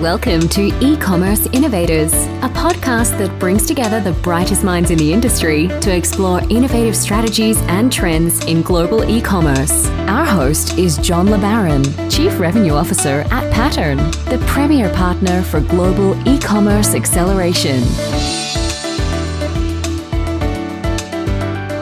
Welcome to E Commerce Innovators, a podcast that brings together the brightest minds in the industry to explore innovative strategies and trends in global e commerce. Our host is John LeBaron, Chief Revenue Officer at Pattern, the premier partner for global e commerce acceleration.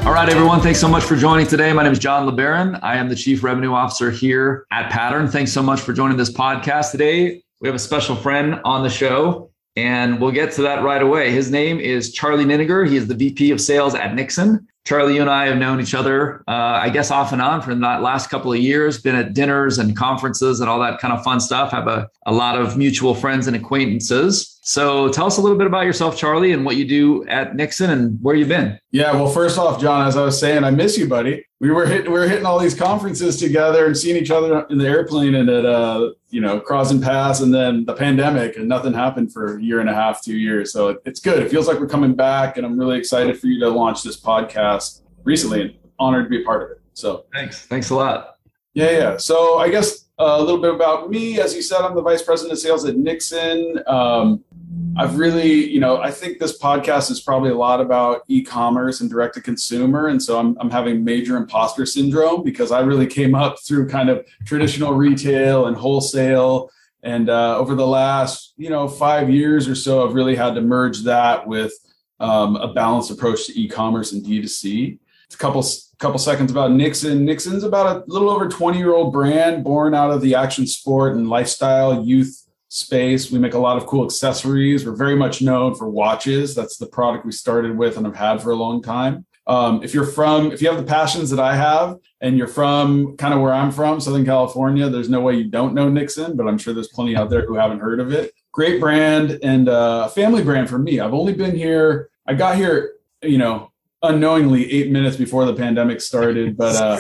All right, everyone. Thanks so much for joining today. My name is John LeBaron. I am the Chief Revenue Officer here at Pattern. Thanks so much for joining this podcast today. We have a special friend on the show, and we'll get to that right away. His name is Charlie Niniger. He is the VP of Sales at Nixon. Charlie, you and I have known each other, uh, I guess, off and on for the last couple of years, been at dinners and conferences and all that kind of fun stuff, have a, a lot of mutual friends and acquaintances. So tell us a little bit about yourself, Charlie, and what you do at Nixon and where you've been. Yeah, well, first off, John, as I was saying, I miss you, buddy. We were hitting, we were hitting all these conferences together and seeing each other in the airplane and at uh, you know crossing paths, and then the pandemic, and nothing happened for a year and a half, two years. So it's good. It feels like we're coming back, and I'm really excited for you to launch this podcast recently, and honored to be a part of it. So thanks, thanks a lot. Yeah, yeah. So I guess a little bit about me. As you said, I'm the vice president of sales at Nixon. Um, I've really, you know, I think this podcast is probably a lot about e-commerce and direct to consumer, and so I'm I'm having major imposter syndrome because I really came up through kind of traditional retail and wholesale, and uh, over the last, you know, five years or so, I've really had to merge that with um, a balanced approach to e-commerce and D2C. A couple couple seconds about Nixon. Nixon's about a little over 20 year old brand born out of the action sport and lifestyle youth space. We make a lot of cool accessories. We're very much known for watches. That's the product we started with and have had for a long time. Um, if you're from, if you have the passions that I have, and you're from kind of where I'm from, Southern California, there's no way you don't know Nixon, but I'm sure there's plenty out there who haven't heard of it. Great brand and uh, a family brand for me. I've only been here. I got here, you know, unknowingly eight minutes before the pandemic started. But uh,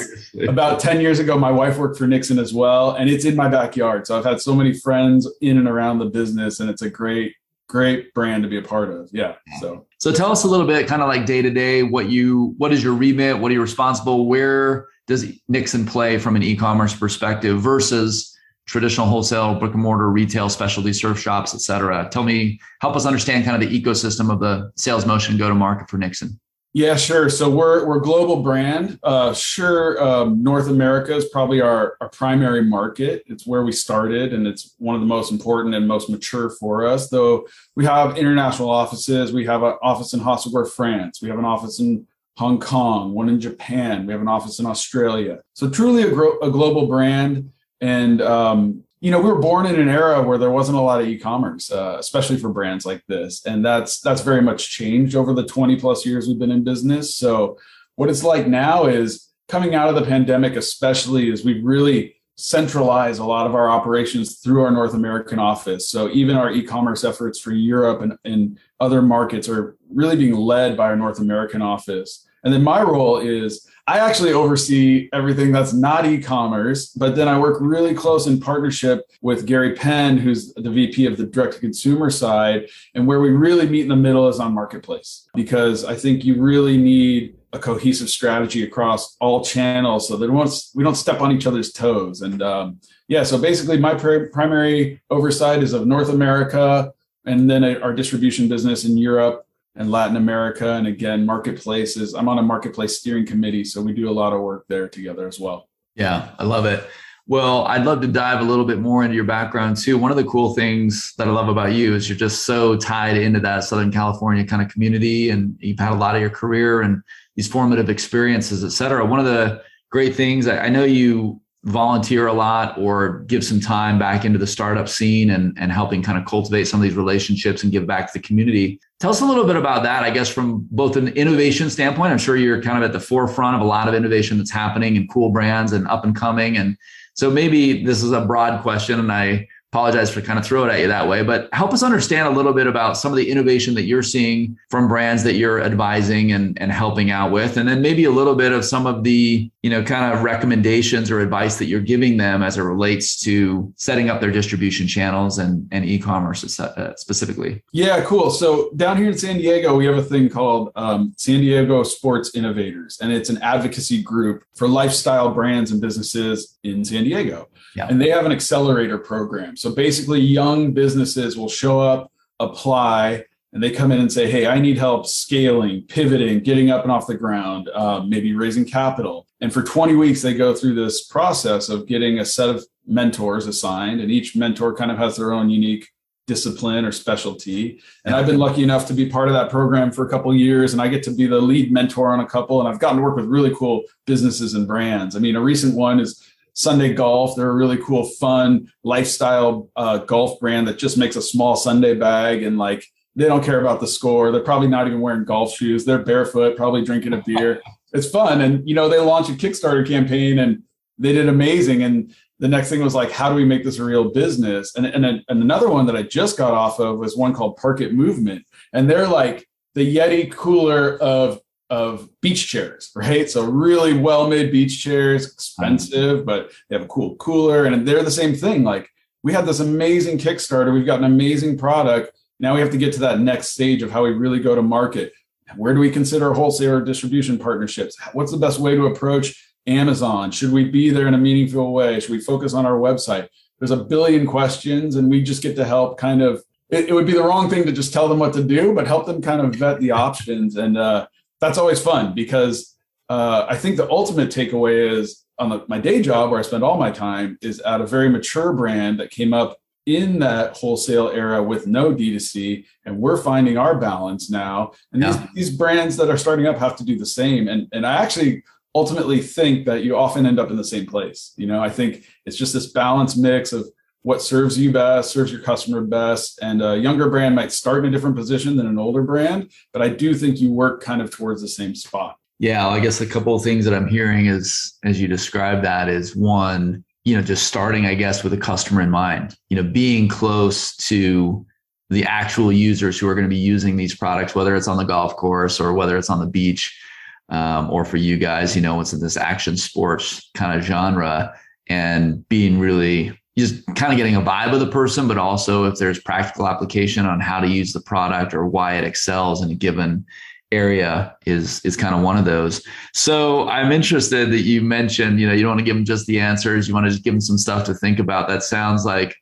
about 10 years ago, my wife worked for Nixon as well, and it's in my backyard. So I've had so many friends in and around the business, and it's a great, great brand to be a part of. Yeah. So, so tell us a little bit, kind of like day to day, what you, what is your remit? What are you responsible? Where does Nixon play from an e-commerce perspective versus traditional wholesale, brick and mortar, retail, specialty surf shops, et cetera? Tell me, help us understand kind of the ecosystem of the sales motion go to market for Nixon. Yeah, sure. So we're we're a global brand. Uh, sure, um, North America is probably our, our primary market. It's where we started, and it's one of the most important and most mature for us. Though we have international offices. We have an office in Hossegor, France. We have an office in Hong Kong. One in Japan. We have an office in Australia. So truly a, gro- a global brand. And um, you know, we were born in an era where there wasn't a lot of e-commerce, uh, especially for brands like this, and that's that's very much changed over the 20 plus years we've been in business. So, what it's like now is coming out of the pandemic, especially, is we've really centralized a lot of our operations through our North American office. So, even our e-commerce efforts for Europe and, and other markets are really being led by our North American office. And then my role is I actually oversee everything that's not e-commerce, but then I work really close in partnership with Gary Penn, who's the VP of the direct to consumer side. And where we really meet in the middle is on marketplace, because I think you really need a cohesive strategy across all channels so that once we don't step on each other's toes. And um, yeah, so basically my pr- primary oversight is of North America and then our distribution business in Europe and Latin America. And again, marketplaces. I'm on a marketplace steering committee, so we do a lot of work there together as well. Yeah, I love it. Well, I'd love to dive a little bit more into your background too. One of the cool things that I love about you is you're just so tied into that Southern California kind of community, and you've had a lot of your career and these formative experiences, et cetera. One of the great things I know you volunteer a lot or give some time back into the startup scene and, and helping kind of cultivate some of these relationships and give back to the community. Tell us a little bit about that, I guess, from both an innovation standpoint. I'm sure you're kind of at the forefront of a lot of innovation that's happening and cool brands and up and coming. And so maybe this is a broad question and I apologize for kind of throw it at you that way, but help us understand a little bit about some of the innovation that you're seeing from brands that you're advising and, and helping out with. And then maybe a little bit of some of the, you know, kind of recommendations or advice that you're giving them as it relates to setting up their distribution channels and, and e-commerce uh, specifically? Yeah, cool. So down here in San Diego, we have a thing called um, San Diego Sports Innovators, and it's an advocacy group for lifestyle brands and businesses in San Diego. Yeah. And they have an accelerator program. So basically, young businesses will show up, apply, and they come in and say, Hey, I need help scaling, pivoting, getting up and off the ground, um, maybe raising capital. And for 20 weeks, they go through this process of getting a set of mentors assigned, and each mentor kind of has their own unique discipline or specialty. And I've been lucky enough to be part of that program for a couple years, and I get to be the lead mentor on a couple. And I've gotten to work with really cool businesses and brands. I mean, a recent one is Sunday Golf. They're a really cool, fun lifestyle uh, golf brand that just makes a small Sunday bag and like they don't care about the score. They're probably not even wearing golf shoes. They're barefoot, probably drinking a beer. It's fun. And, you know, they launched a Kickstarter campaign and they did amazing. And the next thing was like, how do we make this a real business? And, and, and another one that I just got off of was one called Parkit Movement. And they're like the Yeti cooler of, of beach chairs, right? So really well-made beach chairs, expensive, but they have a cool cooler. And they're the same thing. Like we had this amazing Kickstarter. We've got an amazing product now we have to get to that next stage of how we really go to market. Where do we consider wholesaler distribution partnerships? What's the best way to approach Amazon? Should we be there in a meaningful way? Should we focus on our website? There's a billion questions, and we just get to help kind of. It, it would be the wrong thing to just tell them what to do, but help them kind of vet the options. And uh, that's always fun because uh, I think the ultimate takeaway is on the, my day job where I spend all my time is at a very mature brand that came up in that wholesale era with no D2C, and we're finding our balance now. And yeah. these, these brands that are starting up have to do the same. And, and I actually ultimately think that you often end up in the same place. You know, I think it's just this balance mix of what serves you best, serves your customer best. And a younger brand might start in a different position than an older brand, but I do think you work kind of towards the same spot. Yeah, I guess a couple of things that I'm hearing is as you describe that is one, you know, just starting, I guess, with a customer in mind, you know, being close to the actual users who are going to be using these products, whether it's on the golf course or whether it's on the beach, um, or for you guys, you know, it's in this action sports kind of genre and being really just kind of getting a vibe of the person, but also if there's practical application on how to use the product or why it excels in a given area is is kind of one of those. So I'm interested that you mentioned, you know, you don't want to give them just the answers. You want to just give them some stuff to think about. That sounds like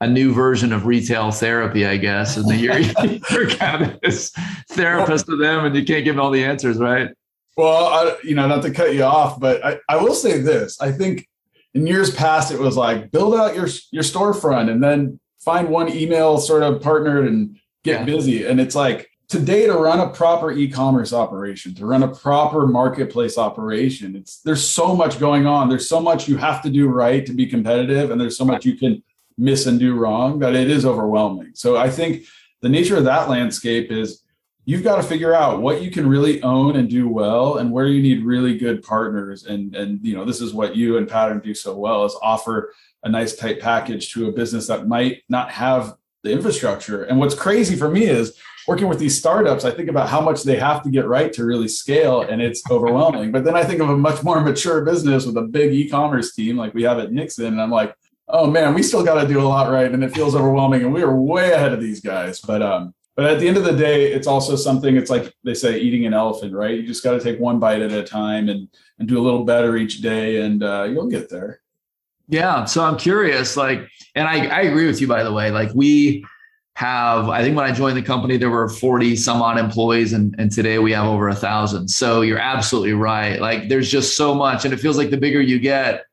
a new version of retail therapy, I guess. And you're, you're kind of this therapist to them, and you can't give them all the answers, right? Well, I, you know, not to cut you off, but I, I will say this: I think in years past it was like build out your your storefront and then find one email sort of partnered and get yeah. busy. And it's like today to run a proper e-commerce operation to run a proper marketplace operation it's there's so much going on there's so much you have to do right to be competitive and there's so much you can miss and do wrong that it is overwhelming so i think the nature of that landscape is you've got to figure out what you can really own and do well and where you need really good partners and and you know this is what you and pattern do so well is offer a nice tight package to a business that might not have the infrastructure and what's crazy for me is working with these startups, I think about how much they have to get right to really scale, and it's overwhelming. But then I think of a much more mature business with a big e-commerce team like we have at Nixon, and I'm like, oh man, we still got to do a lot right, and it feels overwhelming, and we are way ahead of these guys. But um, but at the end of the day, it's also something. It's like they say, eating an elephant, right? You just got to take one bite at a time and and do a little better each day, and uh, you'll get there. Yeah. So I'm curious, like, and I, I agree with you, by the way. Like, we have i think when i joined the company there were 40 some odd employees and, and today we have over a thousand so you're absolutely right like there's just so much and it feels like the bigger you get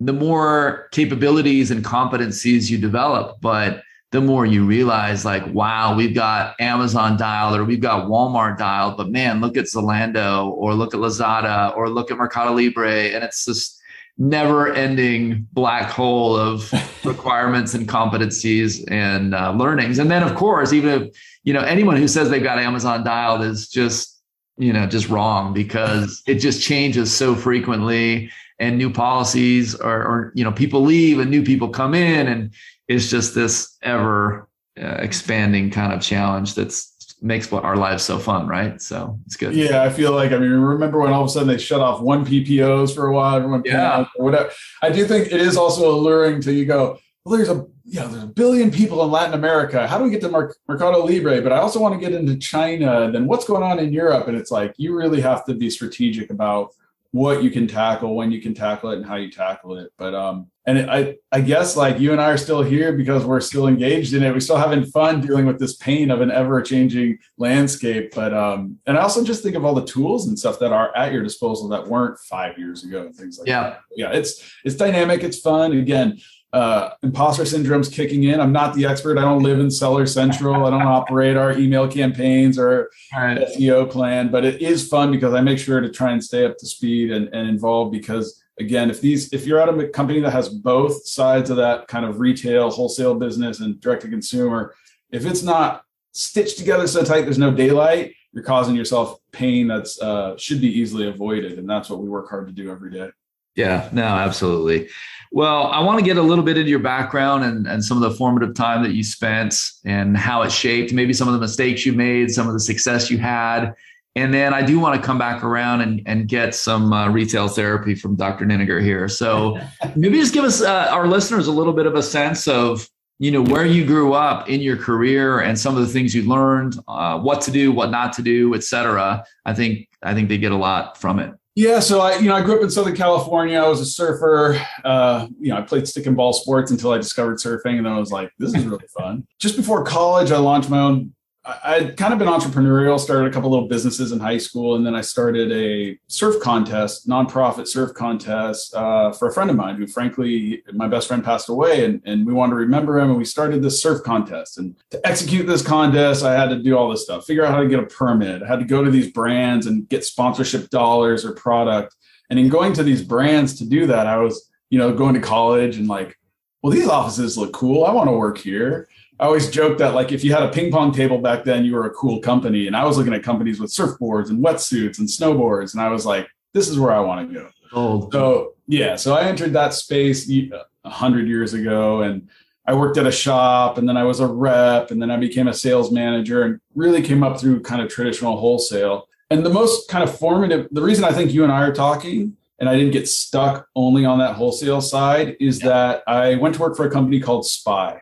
the more capabilities and competencies you develop but the more you realize like wow we've got amazon dialed or we've got walmart dialed but man look at zalando or look at lazada or look at mercado libre and it's just never ending black hole of requirements and competencies and uh, learnings. And then, of course, even if, you know, anyone who says they've got Amazon dialed is just, you know, just wrong because it just changes so frequently and new policies or, or you know, people leave and new people come in. And it's just this ever uh, expanding kind of challenge that's makes what our lives so fun, right? So it's good. Yeah, I feel like I mean, remember when all of a sudden they shut off one PPOs for a while, everyone yeah, or whatever. I do think it is also alluring to you go. Well, there's a you know, there's a billion people in Latin America. How do we get to Mer- Mercado Libre? But I also want to get into China. Then what's going on in Europe? And it's like you really have to be strategic about what you can tackle, when you can tackle it, and how you tackle it. But um, and I I guess like you and I are still here because we're still engaged in it. We're still having fun dealing with this pain of an ever changing landscape. But um, and I also just think of all the tools and stuff that are at your disposal that weren't five years ago and things like yeah. that. Yeah, it's it's dynamic. It's fun. Again, uh, imposter syndrome's kicking in. I'm not the expert. I don't live in Seller Central. I don't operate our email campaigns or right. SEO plan, but it is fun because I make sure to try and stay up to speed and, and involved because again, if these if you're at a company that has both sides of that kind of retail, wholesale business and direct to consumer, if it's not stitched together so tight there's no daylight, you're causing yourself pain that's uh, should be easily avoided. And that's what we work hard to do every day. Yeah, no, absolutely. Well, I want to get a little bit into your background and, and some of the formative time that you spent and how it shaped maybe some of the mistakes you made, some of the success you had. And then I do want to come back around and, and get some uh, retail therapy from Dr. Ninninger here. So maybe just give us, uh, our listeners, a little bit of a sense of, you know, where you grew up in your career and some of the things you learned, uh, what to do, what not to do, et cetera. I think, I think they get a lot from it. Yeah, so I, you know, I grew up in Southern California. I was a surfer. Uh, you know, I played stick and ball sports until I discovered surfing, and then I was like, "This is really fun." Just before college, I launched my own I'd kind of been entrepreneurial, started a couple little businesses in high school, and then I started a surf contest, nonprofit surf contest uh, for a friend of mine who, frankly, my best friend passed away, and, and we wanted to remember him, and we started this surf contest. And to execute this contest, I had to do all this stuff, figure out how to get a permit. I had to go to these brands and get sponsorship dollars or product. And in going to these brands to do that, I was, you know, going to college and like, well, these offices look cool. I want to work here. I always joke that like if you had a ping pong table back then, you were a cool company. And I was looking at companies with surfboards and wetsuits and snowboards, and I was like, this is where I want to go. Old. So yeah, so I entered that space a hundred years ago, and I worked at a shop, and then I was a rep, and then I became a sales manager, and really came up through kind of traditional wholesale. And the most kind of formative, the reason I think you and I are talking and I didn't get stuck only on that wholesale side is yeah. that I went to work for a company called Spy.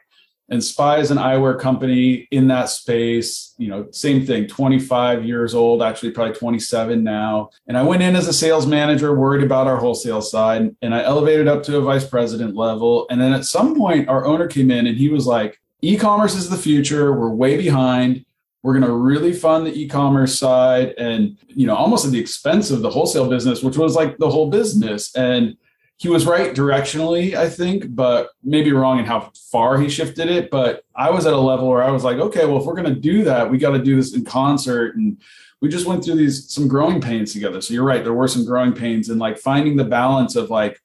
And Spy is an eyewear company in that space. You know, same thing, 25 years old, actually probably 27 now. And I went in as a sales manager, worried about our wholesale side, and I elevated up to a vice president level. And then at some point, our owner came in and he was like, e commerce is the future. We're way behind. We're going to really fund the e-commerce side and, you know, almost at the expense of the wholesale business, which was like the whole business. And he was right directionally, I think, but maybe wrong in how far he shifted it. But I was at a level where I was like, okay, well, if we're going to do that, we got to do this in concert. And we just went through these some growing pains together. So you're right, there were some growing pains and like finding the balance of like,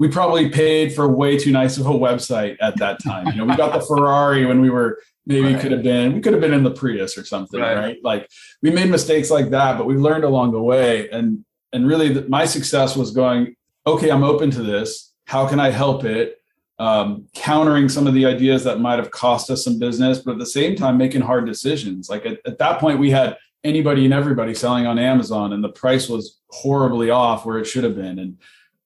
we probably paid for way too nice of a website at that time. You know, we got the Ferrari when we were maybe right. could have been we could have been in the Prius or something, right. right? Like we made mistakes like that, but we learned along the way. And and really, the, my success was going okay, I'm open to this. How can I help it? Um, countering some of the ideas that might have cost us some business, but at the same time, making hard decisions. Like at, at that point, we had anybody and everybody selling on Amazon, and the price was horribly off where it should have been. And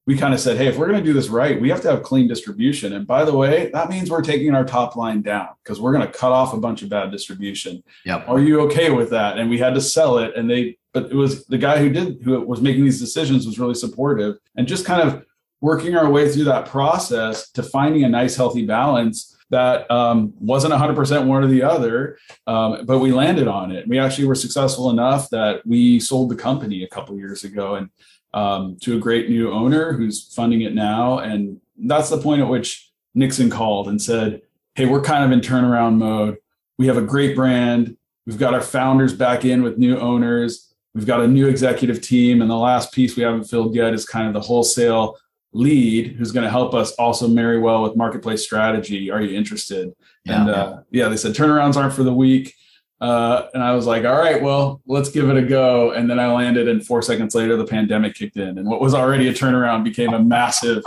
we kind of said, hey, if we're going to do this right, we have to have clean distribution. And by the way, that means we're taking our top line down because we're going to cut off a bunch of bad distribution. Yep. Are you okay with that? And we had to sell it, and they but it was the guy who did who was making these decisions was really supportive and just kind of working our way through that process to finding a nice healthy balance that um, wasn't 100% one or the other um, but we landed on it. We actually were successful enough that we sold the company a couple years ago and um, to a great new owner who's funding it now. And that's the point at which nixon called and said hey we're kind of in turnaround mode. We have a great brand. We've got our founders back in with new owners We've got a new executive team, and the last piece we haven't filled yet is kind of the wholesale lead who's going to help us also marry well with marketplace strategy. Are you interested? Yeah, and uh, yeah, they said turnarounds aren't for the weak. Uh, and I was like, all right, well, let's give it a go. And then I landed, and four seconds later, the pandemic kicked in, and what was already a turnaround became a massive,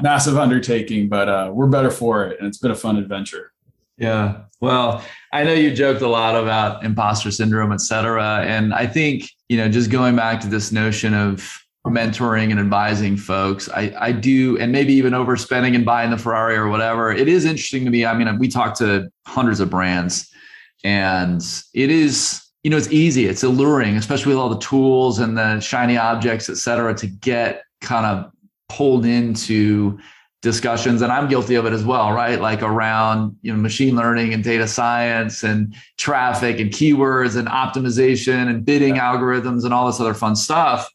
massive undertaking. But uh, we're better for it, and it's been a fun adventure. Yeah. Well, I know you joked a lot about imposter syndrome, et cetera. And I think, you know, just going back to this notion of mentoring and advising folks, I, I do, and maybe even overspending and buying the Ferrari or whatever. It is interesting to me. I mean, we talk to hundreds of brands and it is, you know, it's easy, it's alluring, especially with all the tools and the shiny objects, et cetera, to get kind of pulled into discussions and i'm guilty of it as well right? Like around you know machine learning and data science and traffic and keywords and optimization and bidding yeah. algorithms and all this other fun stuff.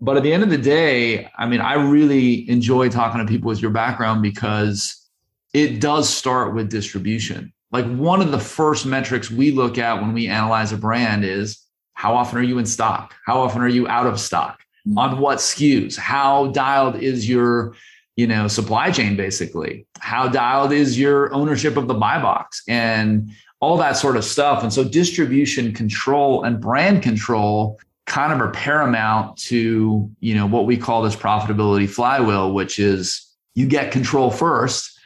But at the end of the day i mean i really enjoy talking to people with your background because it does start with distribution. Like one of the first metrics we look at when we analyze a brand is how often are you in stock? How often are you out of stock? Mm-hmm. on what SKUs how dialed is your you know supply chain basically. How dialed is your ownership of the buy box and all that sort of stuff. And so distribution control and brand control kind of are paramount to you know what we call this profitability flywheel which is you get control first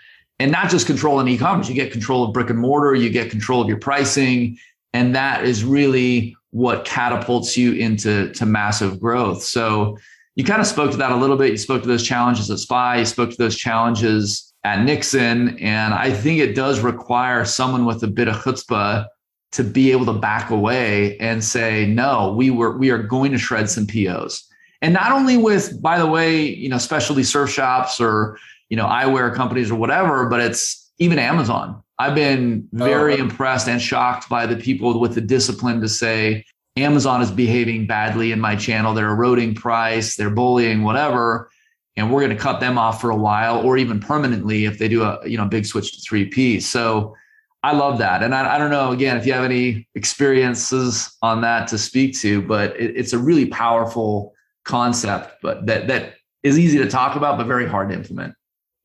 and not just control in e-commerce. You get control of brick and mortar. You get control of your pricing. And that is really what catapults you into to massive growth. So you kind of spoke to that a little bit. You spoke to those challenges at SPY, you spoke to those challenges at Nixon. And I think it does require someone with a bit of chutzpah to be able to back away and say, no, we were we are going to shred some POs. And not only with, by the way, you know, specialty surf shops or, you know, eyewear companies or whatever, but it's even Amazon. I've been oh, very oh. impressed and shocked by the people with the discipline to say, Amazon is behaving badly in my channel. They're eroding price, they're bullying, whatever. And we're going to cut them off for a while or even permanently if they do a you know big switch to 3P. So I love that. And I, I don't know, again, if you have any experiences on that to speak to, but it, it's a really powerful concept, but that that is easy to talk about, but very hard to implement.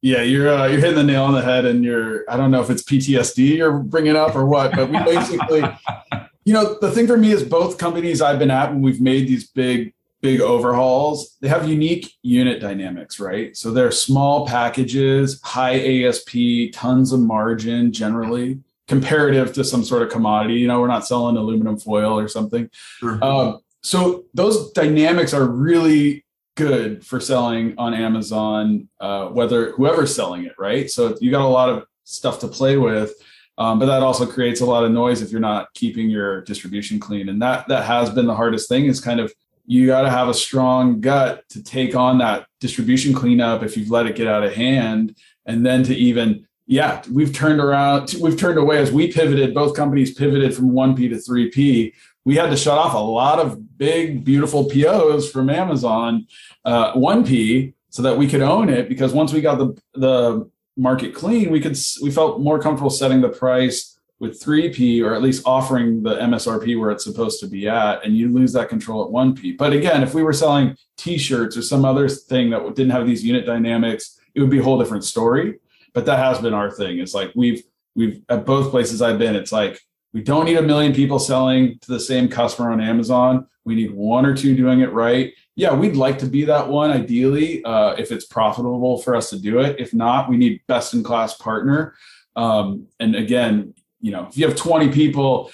Yeah, you're uh, you're hitting the nail on the head, and you're I don't know if it's PTSD you're bringing up or what, but we basically you know, the thing for me is both companies I've been at when we've made these big, big overhauls, they have unique unit dynamics, right? So they're small packages, high ASP, tons of margin generally, comparative to some sort of commodity. You know, we're not selling aluminum foil or something. Sure. Um, so those dynamics are really good for selling on Amazon, uh, whether whoever's selling it, right? So you got a lot of stuff to play with. Um, but that also creates a lot of noise if you're not keeping your distribution clean. And that that has been the hardest thing is kind of you got to have a strong gut to take on that distribution cleanup if you've let it get out of hand. And then to even, yeah, we've turned around, we've turned away as we pivoted, both companies pivoted from 1P to 3P. We had to shut off a lot of big, beautiful POs from Amazon, uh, 1P, so that we could own it. Because once we got the, the market clean, we could we felt more comfortable setting the price with 3P or at least offering the MSRP where it's supposed to be at, and you lose that control at 1P. But again, if we were selling T-shirts or some other thing that didn't have these unit dynamics, it would be a whole different story. But that has been our thing. It's like we've we've at both places I've been, it's like we don't need a million people selling to the same customer on Amazon. We need one or two doing it right yeah, we'd like to be that one ideally uh, if it's profitable for us to do it. If not, we need best in class partner. Um, and again, you know, if you have 20 people,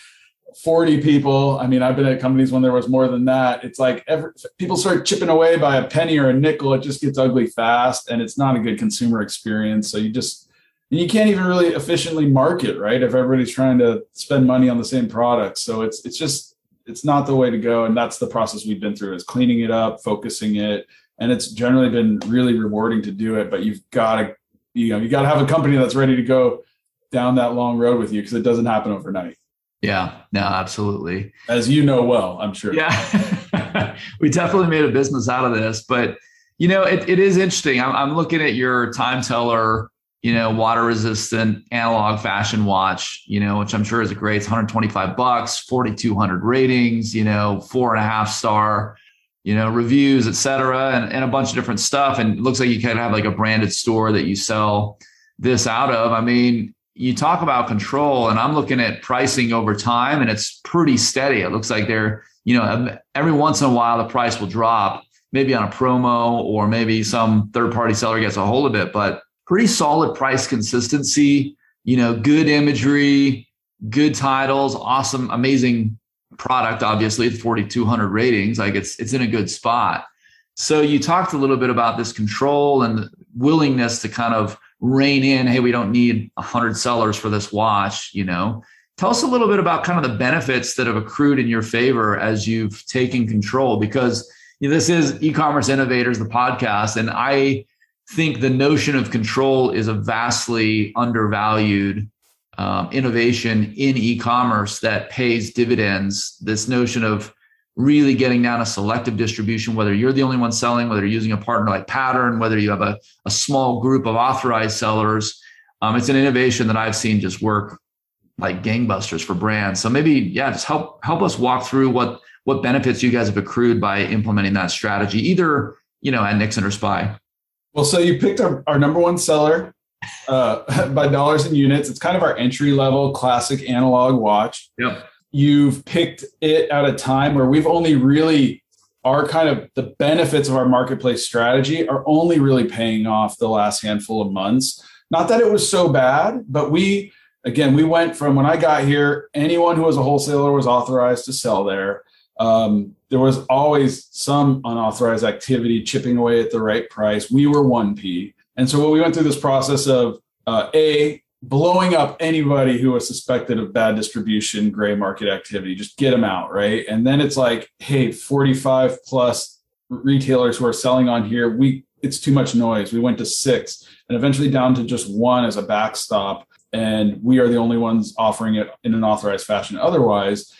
40 people, I mean, I've been at companies when there was more than that. It's like every, people start chipping away by a penny or a nickel. It just gets ugly fast and it's not a good consumer experience. So you just, and you can't even really efficiently market, right? If everybody's trying to spend money on the same product. So it's, it's just, it's not the way to go. And that's the process we've been through is cleaning it up focusing it. And it's generally been really rewarding to do it but you've got to you know you got to have a company that's ready to go down that long road with you because it doesn't happen overnight. Yeah. No absolutely. As you know well i'm sure. Yeah. We definitely made a business out of this but you know it, it is interesting. I'm, I'm looking at your time teller you know, water resistant analog fashion watch, you know, which I'm sure is a great, it's 125 bucks, 4,200 ratings, you know, four and a half star, you know, reviews, et cetera, and, and a bunch of different stuff. And it looks like you kind of have like a branded store that you sell this out of. I mean, you talk about control and I'm looking at pricing over time and it's pretty steady. It looks like they're, you know, every once in a while the price will drop, maybe on a promo or maybe some third party seller gets a hold of it, but pretty solid price consistency you know, good imagery, good titles, awesome, amazing product. Obviously, 4,200 ratings, like it's it's in a good spot. So you talked a little bit about this control and willingness to kind of rein in. Hey, we don't need 100 sellers for this watch. You know, tell us a little bit about kind of the benefits that have accrued in your favor as you've taken control because you know, this is e-commerce innovators the podcast and i think the notion of control is a vastly undervalued um, innovation in e-commerce that pays dividends. This notion of really getting down a selective distribution, whether you're the only one selling, whether you're using a partner like Pattern, whether you have a, a small group of authorized sellers. Um, it's an innovation that I've seen just work like gangbusters for brands. So maybe, yeah, just help help us walk through what what benefits you guys have accrued by implementing that strategy, either you know at Nixon or Spy. Well, so you picked our, our number one seller uh, by dollars and units. It's kind of our entry level classic analog watch. Yep. You've picked it at a time where we've only really our kind of the benefits of our marketplace strategy are only really paying off the last handful of months. Not that it was so bad, but we again we went from when I got here, anyone who was a wholesaler was authorized to sell there. Um, there was always some unauthorized activity chipping away at the right price. We were 1P. And so we went through this process of uh, A, blowing up anybody who was suspected of bad distribution, gray market activity, just get them out, right? And then it's like, hey, 45 plus retailers who are selling on here, we it's too much noise. We went to six and eventually down to just one as a backstop. And we are the only ones offering it in an authorized fashion otherwise.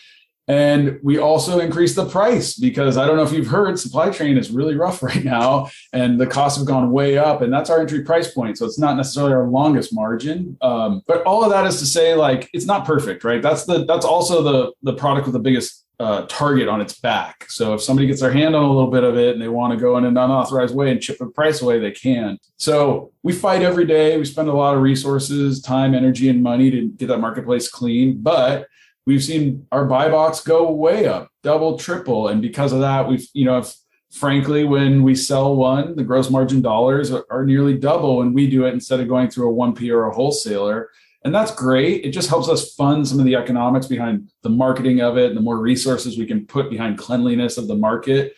And we also increased the price because I don't know if you've heard, supply chain is really rough right now, and the costs have gone way up, and that's our entry price point. So it's not necessarily our longest margin, um, but all of that is to say, like it's not perfect, right? That's the that's also the the product with the biggest uh, target on its back. So if somebody gets their hand on a little bit of it and they want to go in an unauthorized way and chip the price away, they can. So we fight every day. We spend a lot of resources, time, energy, and money to get that marketplace clean, but we've seen our buy box go way up, double, triple. And because of that, we've, you know, if, frankly, when we sell one, the gross margin dollars are, are nearly double when we do it instead of going through a 1P or a wholesaler. And that's great. It just helps us fund some of the economics behind the marketing of it and the more resources we can put behind cleanliness of the market.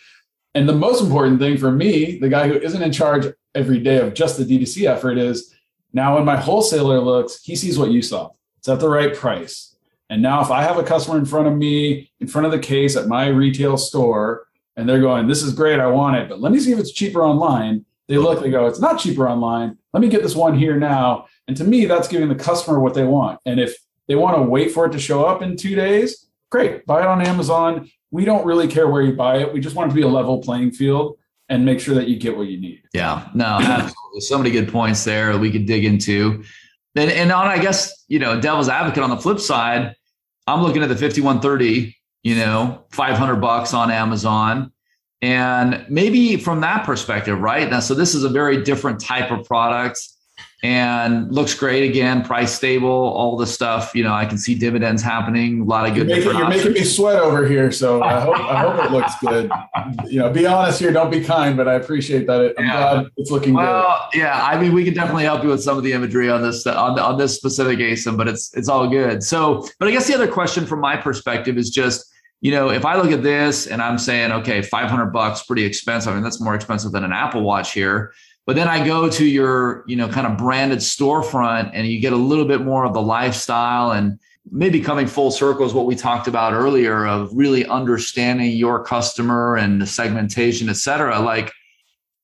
And the most important thing for me, the guy who isn't in charge every day of just the D2C effort, is now when my wholesaler looks, he sees what you saw. It's at the right price and now, if I have a customer in front of me, in front of the case at my retail store, and they're going, This is great, I want it, but let me see if it's cheaper online. They look, they go, It's not cheaper online. Let me get this one here now. And to me, that's giving the customer what they want. And if they want to wait for it to show up in two days, great, buy it on Amazon. We don't really care where you buy it. We just want it to be a level playing field and make sure that you get what you need. Yeah, no, absolutely. so many good points there we could dig into. And, and on, I guess, you know, devil's advocate on the flip side, I'm looking at the 5130, you know, 500 bucks on Amazon. And maybe from that perspective, right? Now, so this is a very different type of product and looks great again, price stable, all the stuff. You know, I can see dividends happening. A lot of good. You're, making, you're making, me sweat over here, so I hope I hope it looks good. You know, be honest here, don't be kind, but I appreciate that. It, I'm yeah. glad it's looking well, good. yeah, I mean, we can definitely help you with some of the imagery on this on on this specific ASIN, but it's it's all good. So, but I guess the other question from my perspective is just you know, if I look at this and I'm saying, okay, 500 bucks, pretty expensive. I mean, that's more expensive than an Apple Watch here. But then I go to your, you know, kind of branded storefront and you get a little bit more of the lifestyle and maybe coming full circle is what we talked about earlier of really understanding your customer and the segmentation, et cetera. Like,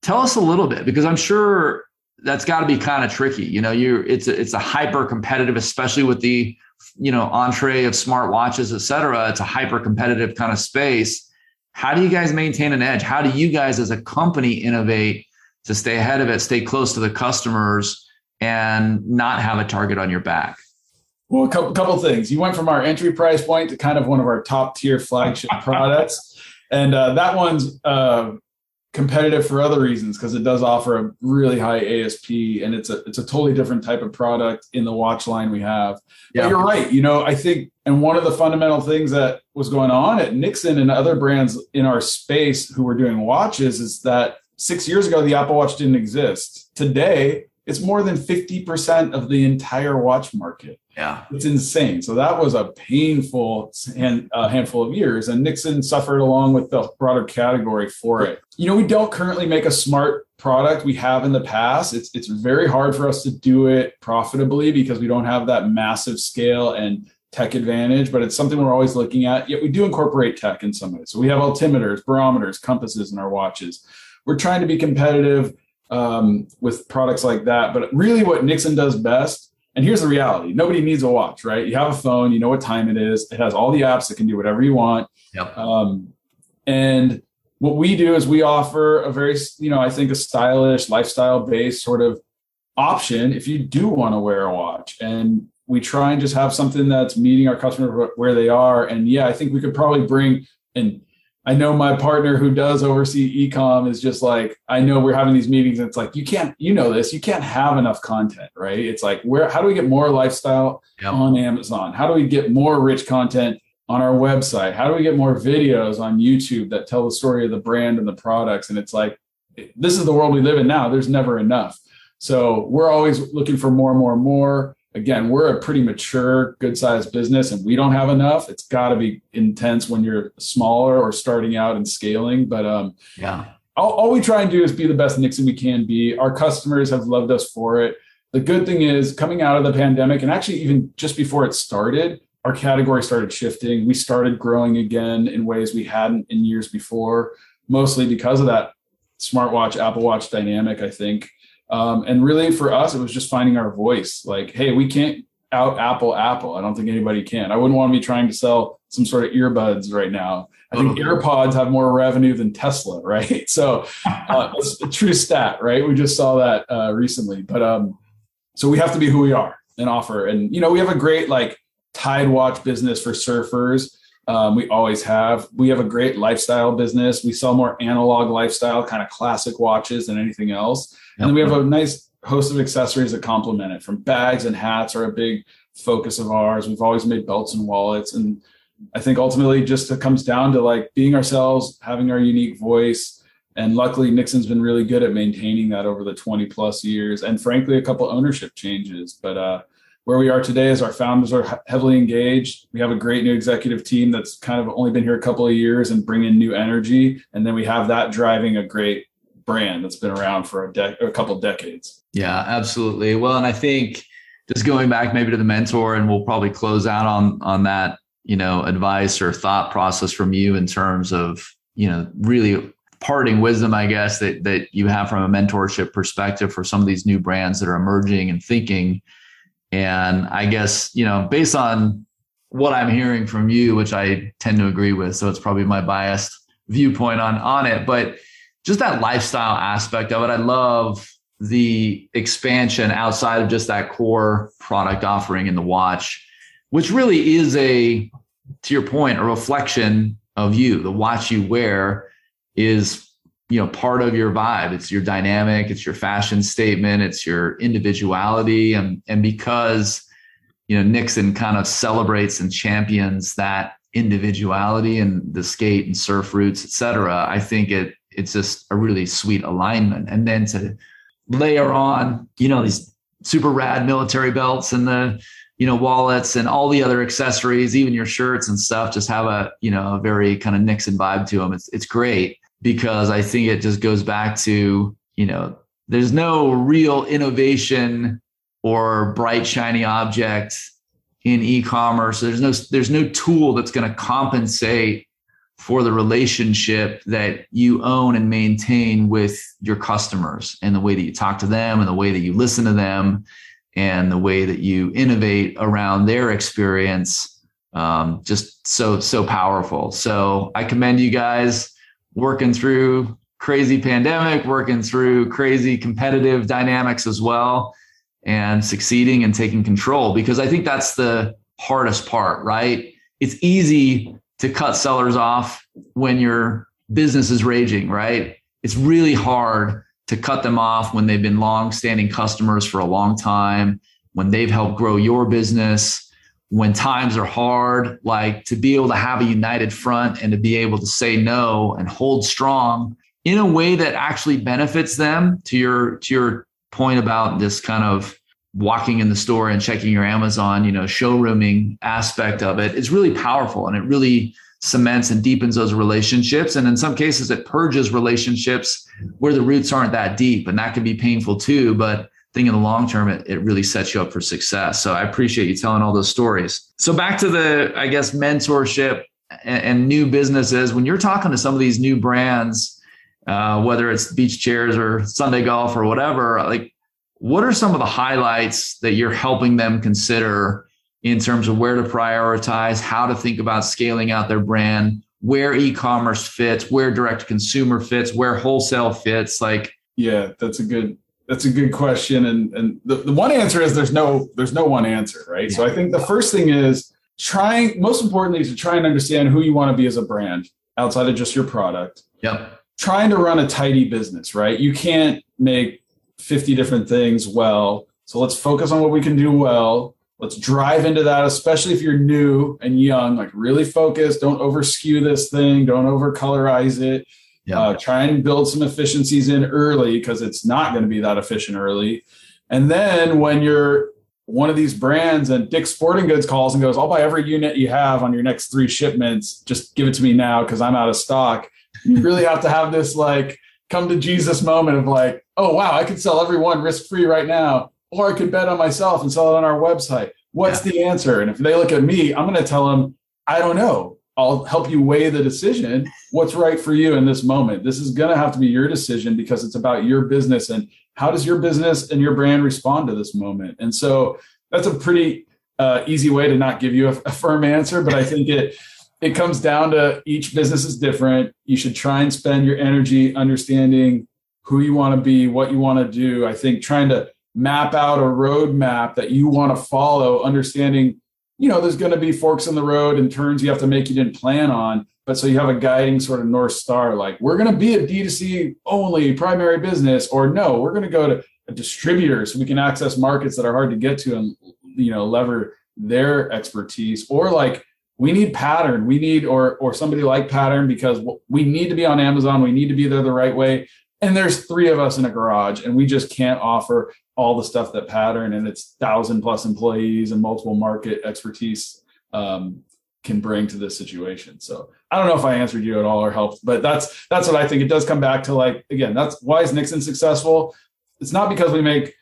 tell us a little bit because I'm sure that's got to be kind of tricky. You know, you it's a, it's a hyper competitive, especially with the you know entree of smart watches, et cetera. It's a hyper competitive kind of space. How do you guys maintain an edge? How do you guys as a company innovate to stay ahead of it, stay close to the customers, and not have a target on your back? Well, a couple, couple things. You went from our entry price point to kind of one of our top tier flagship products, and uh, that one's uh, competitive for other reasons because it does offer a really high ASP, and it's a it's a totally different type of product in the watch line we have. Yeah. But you're right. You know, I think, and one of the fundamental things that was going on at Nixon and other brands in our space who were doing watches is that six years ago, the Apple Watch didn't exist. Today, it's more than 50% of the entire watch market. Yeah. It's insane. So that was a painful hand, uh, handful of years. And Nixon suffered along with the broader category for it. You know, we don't currently make a smart product we have in the past. It's, it's very hard for us to do it profitably because we don't have that massive scale and tech advantage, but it's something we're always looking at. Yet we do incorporate tech in some ways. So we have altimeters, barometers, compasses in our watches. We're trying to be competitive um, with products like that. But really, what Nixon does best, and here's the reality nobody needs a watch, right? You have a phone, you know what time it is, it has all the apps that can do whatever you want. Yep. Um, and what we do is we offer a very, you know, I think a stylish, lifestyle based sort of option if you do want to wear a watch. And we try and just have something that's meeting our customer where they are. And yeah, I think we could probably bring and I know my partner who does oversee ecom is just like, I know we're having these meetings and it's like, you can't, you know, this, you can't have enough content, right? It's like, where, how do we get more lifestyle yep. on Amazon? How do we get more rich content on our website? How do we get more videos on YouTube that tell the story of the brand and the products? And it's like, this is the world we live in now. There's never enough. So we're always looking for more, more, more again, we're a pretty mature, good sized business and we don't have enough. It's got to be intense when you're smaller or starting out and scaling. But um, yeah, all, all, we try and do is be the best Nixon we can be. Our customers have loved us for it. The good thing is, coming out of the pandemic, and actually even just before it started, our category started shifting. We started growing again in ways we hadn't in years before, mostly because of that smartwatch, Apple Watch dynamic, I think. Um, and really for us, it was just finding our voice. Like, hey, we can't out Apple Apple. I don't think anybody can. I wouldn't want to be trying to sell some sort of earbuds right now. I think AirPods have more revenue than Tesla, right? So uh, it's a true stat, right? We just saw that uh, recently. But um, so we have to be who we are and offer. And you know, we have a great like Tide watch business for surfers. Um, we always have. We have a great lifestyle business. We sell more analog lifestyle, kind of classic watches than anything else. And then we have a nice host of accessories that complement it. From bags and hats are a big focus of ours. We've always made belts and wallets. And I think ultimately just it comes down to like being ourselves, having our unique voice. And luckily, Nixon's been really good at maintaining that over the 20 plus years. And frankly, a couple ownership changes. But uh, where we are today is our founders are heavily engaged. We have a great new executive team that's kind of only been here a couple of years and bring in new energy. And then we have that driving a great brand that's been around for a, de- a couple of decades. Yeah, absolutely. Well, and I think just going back maybe to the mentor, and we'll probably close out on on that, you know, advice or thought process from you in terms of, you know, really parting wisdom, I guess, that that you have from a mentorship perspective for some of these new brands that are emerging and thinking and I guess, you know, based on what I'm hearing from you, which I tend to agree with, so it's probably my biased viewpoint on on it, but just that lifestyle aspect of it, I love the expansion outside of just that core product offering in the watch, which really is a to your point, a reflection of you. The watch you wear is you know part of your vibe. It's your dynamic it's your fashion statement it's your individuality. And and because you know nixon kind of celebrates and champions that individuality and the skate and surf roots et cetera i think it it's just a really sweet alignment. And then to layer on you know these super rad military belts and the you know wallets and all the other accessories even your shirts and stuff just have a you know a very kind of nixon vibe to them it's it's great because I think it just goes back to, you know, there's no real innovation or bright shiny object in e-commerce. There's no there's no tool that's going to compensate for the relationship that you own and maintain with your customers and the way that you talk to them and the way that you listen to them and the way that you innovate around their experience um, just so so powerful so i commend you guys working through crazy pandemic, working through crazy competitive dynamics as well, and succeeding and taking control because I think that's the hardest part, right? It's easy to cut sellers off when your business is raging, right? It's really hard to cut them off when they've been long-standing customers for a long time, when they've helped grow your business, when times are hard, like to be able to have a united front and to be able to say no and hold strong in a way that actually benefits them to your to your point about this kind of walking in the store and checking your Amazon, you know, showrooming aspect of it is really powerful and it really cements and deepens those relationships. And in some cases, it purges relationships where the roots aren't that deep. And that can be painful too. But think in the long term, it, it really sets you up for success. So I appreciate you telling all those stories. So back to the, I guess, mentorship and, and new businesses. When you're talking to some of these new brands, uh, whether it's beach chairs or Sunday golf or whatever, like what are some of the highlights that you're helping them consider in terms of where to prioritize, how to think about scaling out their brand, where e-commerce fits, where direct consumer fits, where wholesale fits? Like, yeah, that's a good that's a good question. And and the, the one answer is there's no there's no one answer, right? Yeah. So I think the first thing is trying most importantly is to try and understand who you want to be as a brand outside of just your product. Yep. Trying to run a tidy business, right? You can't make 50 different things well. So let's focus on what we can do well. Let's drive into that, especially if you're new and young, like really focus. Don't over skew this thing. Don't over colorize it. Yeah. Uh, try and build some efficiencies in early because it's not going to be that efficient early. And then when you're one of these brands and Dick's Sporting Goods calls and goes, I'll buy every unit you have on your next three shipments. Just give it to me now because I'm out of stock. You really have to have this like come to Jesus moment of like, oh wow, I could sell every one risk free right now, or I could bet on myself and sell it on our website. What's yeah. the answer? And if they look at me, I'm going to tell them, I don't know. I'll help you weigh the decision. What's right for you in this moment? This is going to have to be your decision because it's about your business and how does your business and your brand respond to this moment. And so that's a pretty uh, easy way to not give you a, a firm answer, but I think it it comes down to each business is different. You should try and spend your energy understanding who you want to be, what you want to do. I think trying to map out a roadmap that you want to follow, understanding, you know, there's going to be forks in the road and turns you have to make you didn't plan on. But so you have a guiding sort of North Star, like we're going to be a D2C only primary business, or no, we're going to go to a distributor so we can access markets that are hard to get to and, you know, lever their expertise, or like, we need pattern. We need or or somebody like pattern because we need to be on amazon. We need to be there the right way and there's three of us in a garage and we just can't offer all the stuff that pattern and its thousand plus employees and multiple market expertise um, can bring to this situation so i don't know if i answered you at all or helped but that's that's what i think it does come back to like again that's why is nixon successful it's not because we make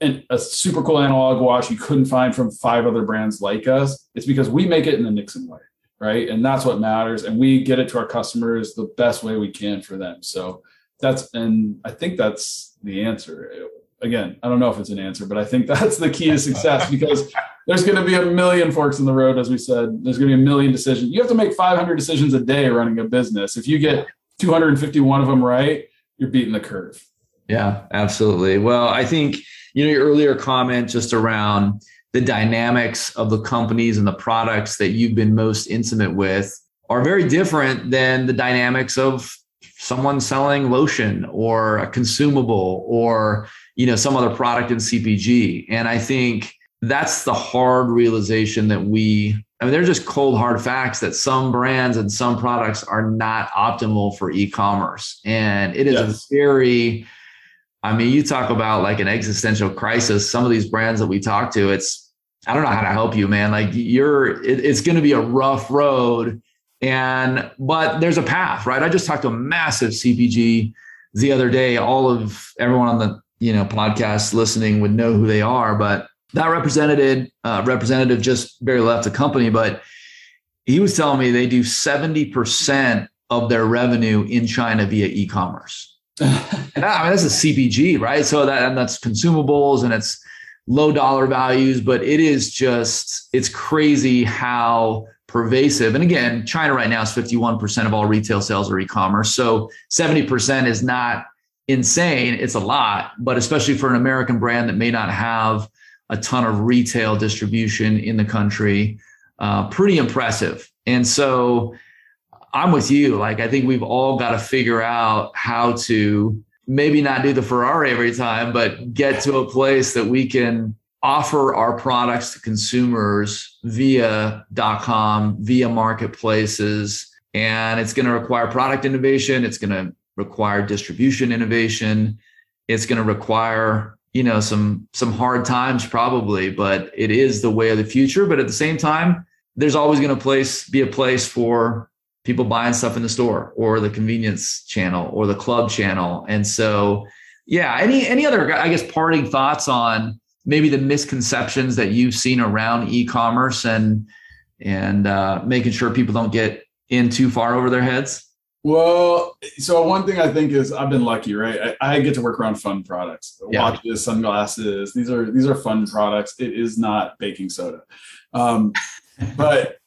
an, a super cool analog wash you couldn't find from five other brands like us. It's because we make it in the Nixon way, right? And that's what matters. And we get it to our customers the best way we can for them. So that's, and I think that's the answer. Again, I don't know if it's an answer, but I think that's the key to success because there's going to be a million forks in the road, as we said. There's going to be a million decisions. You have to make 500 decisions a day running a business. If you get 251 of them right, you're beating the curve. Yeah, absolutely. Well, I think you know your earlier comment just around the dynamics of the companies and the products that you've been most intimate with are very different than the dynamics of someone selling lotion or a consumable or you know some other product in CPG and I think that's the hard realization that we I mean they're just cold hard facts that some brands and some products are not optimal for e-commerce and it is yes. a very I mean, you talk about like an existential crisis. Some of these brands that we talk to, it's I don't know how to help you, man. Like you're, it, it's going to be a rough road, and but there's a path, right? I just talked to a massive CPG the other day. All of everyone on the you know podcast listening would know who they are, but that represented uh, representative just barely left the company, but he was telling me they do seventy percent of their revenue in China via e-commerce and I mean, that's a CPG, right? So that and that's consumables and it's low dollar values, but it is just it's crazy how pervasive. And again, China right now is 51% of all retail sales are e-commerce. So 70% is not insane. It's a lot, but especially for an American brand that may not have a ton of retail distribution in the country, uh, pretty impressive. And so I'm with you. Like, I think we've all got to figure out how to maybe not do the Ferrari every time, but get to a place that we can offer our products to consumers via .com, via marketplaces. And it's going to require product innovation. It's going to require distribution innovation. It's going to require you know some some hard times probably but it is the way of the future but at the same time there's always going to place be a place for people buying stuff in the store or the convenience channel or the club channel and so yeah any any other i guess parting thoughts on maybe the misconceptions that you've seen around e-commerce and and uh, making sure people don't get in too far over their heads well, so one thing I think is I've been lucky, right? I, I get to work around fun products, yeah. watches, sunglasses. These are these are fun products. It is not baking soda, um, but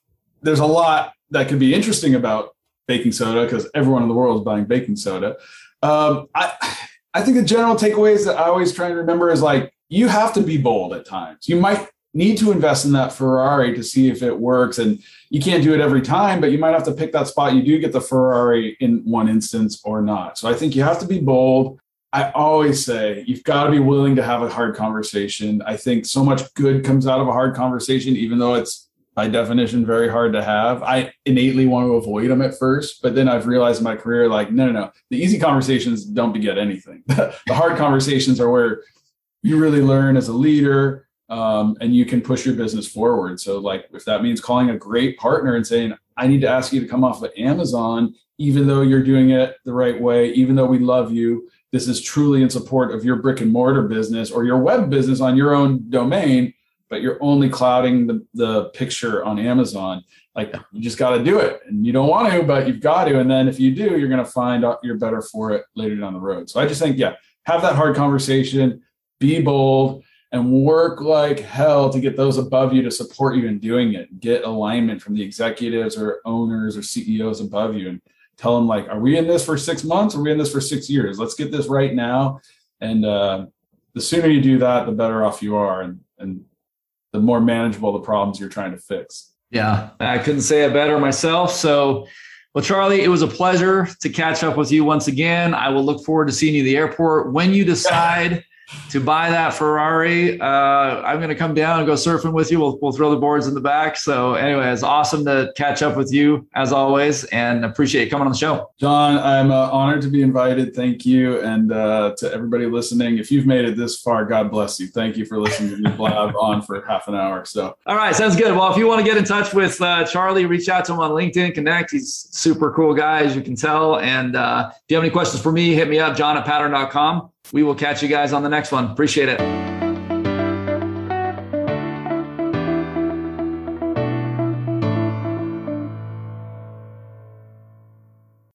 there's a lot that could be interesting about baking soda because everyone in the world is buying baking soda. Um, I I think the general takeaways that I always try and remember is like you have to be bold at times. You might need to invest in that Ferrari to see if it works. And you can't do it every time, but you might have to pick that spot. You do get the Ferrari in one instance or not. So I think you have to be bold. I always say you've got to be willing to have a hard conversation. I think so much good comes out of a hard conversation, even though it's by definition very hard to have. I innately want to avoid them at first, but then I've realized in my career, like, no, no, no. The easy conversations don't beget anything. the hard conversations are where you really learn as a leader um, and you can push your business forward. So, like, if that means calling a great partner and saying, I need to ask you to come off of Amazon, even though you're doing it the right way, even though we love you, this is truly in support of your brick and mortar business or your web business on your own domain, but you're only clouding the, the picture on Amazon. Like, you just got to do it. And you don't want to, but you've got to. And then if you do, you're going to find out you're better for it later down the road. So, I just think, yeah, have that hard conversation, be bold and work like hell to get those above you to support you in doing it. Get alignment from the executives or owners or CEOs above you and tell them like, are we in this for six months? Or are we in this for six years? Let's get this right now. And uh, the sooner you do that, the better off you are, and and the more manageable the problems you're trying to fix. Yeah, I couldn't say it better myself. So. Well, Charlie, it was a pleasure to catch up with you once again. I will look forward to seeing you at the airport. When you decide to buy that Ferrari. Uh, I'm going to come down and go surfing with you. We'll, we'll throw the boards in the back. So anyway, it's awesome to catch up with you as always and appreciate you coming on the show. John, I'm uh, honored to be invited. Thank you. And uh, to everybody listening, if you've made it this far, God bless you. Thank you for listening to me blab on for half an hour. So, all right. Sounds good. Well, if you want to get in touch with uh, Charlie, reach out to him on LinkedIn, connect. He's super cool guy, as you can tell. And uh, if you have any questions for me, hit me up, john at pattern.com we will catch you guys on the next one. Appreciate it.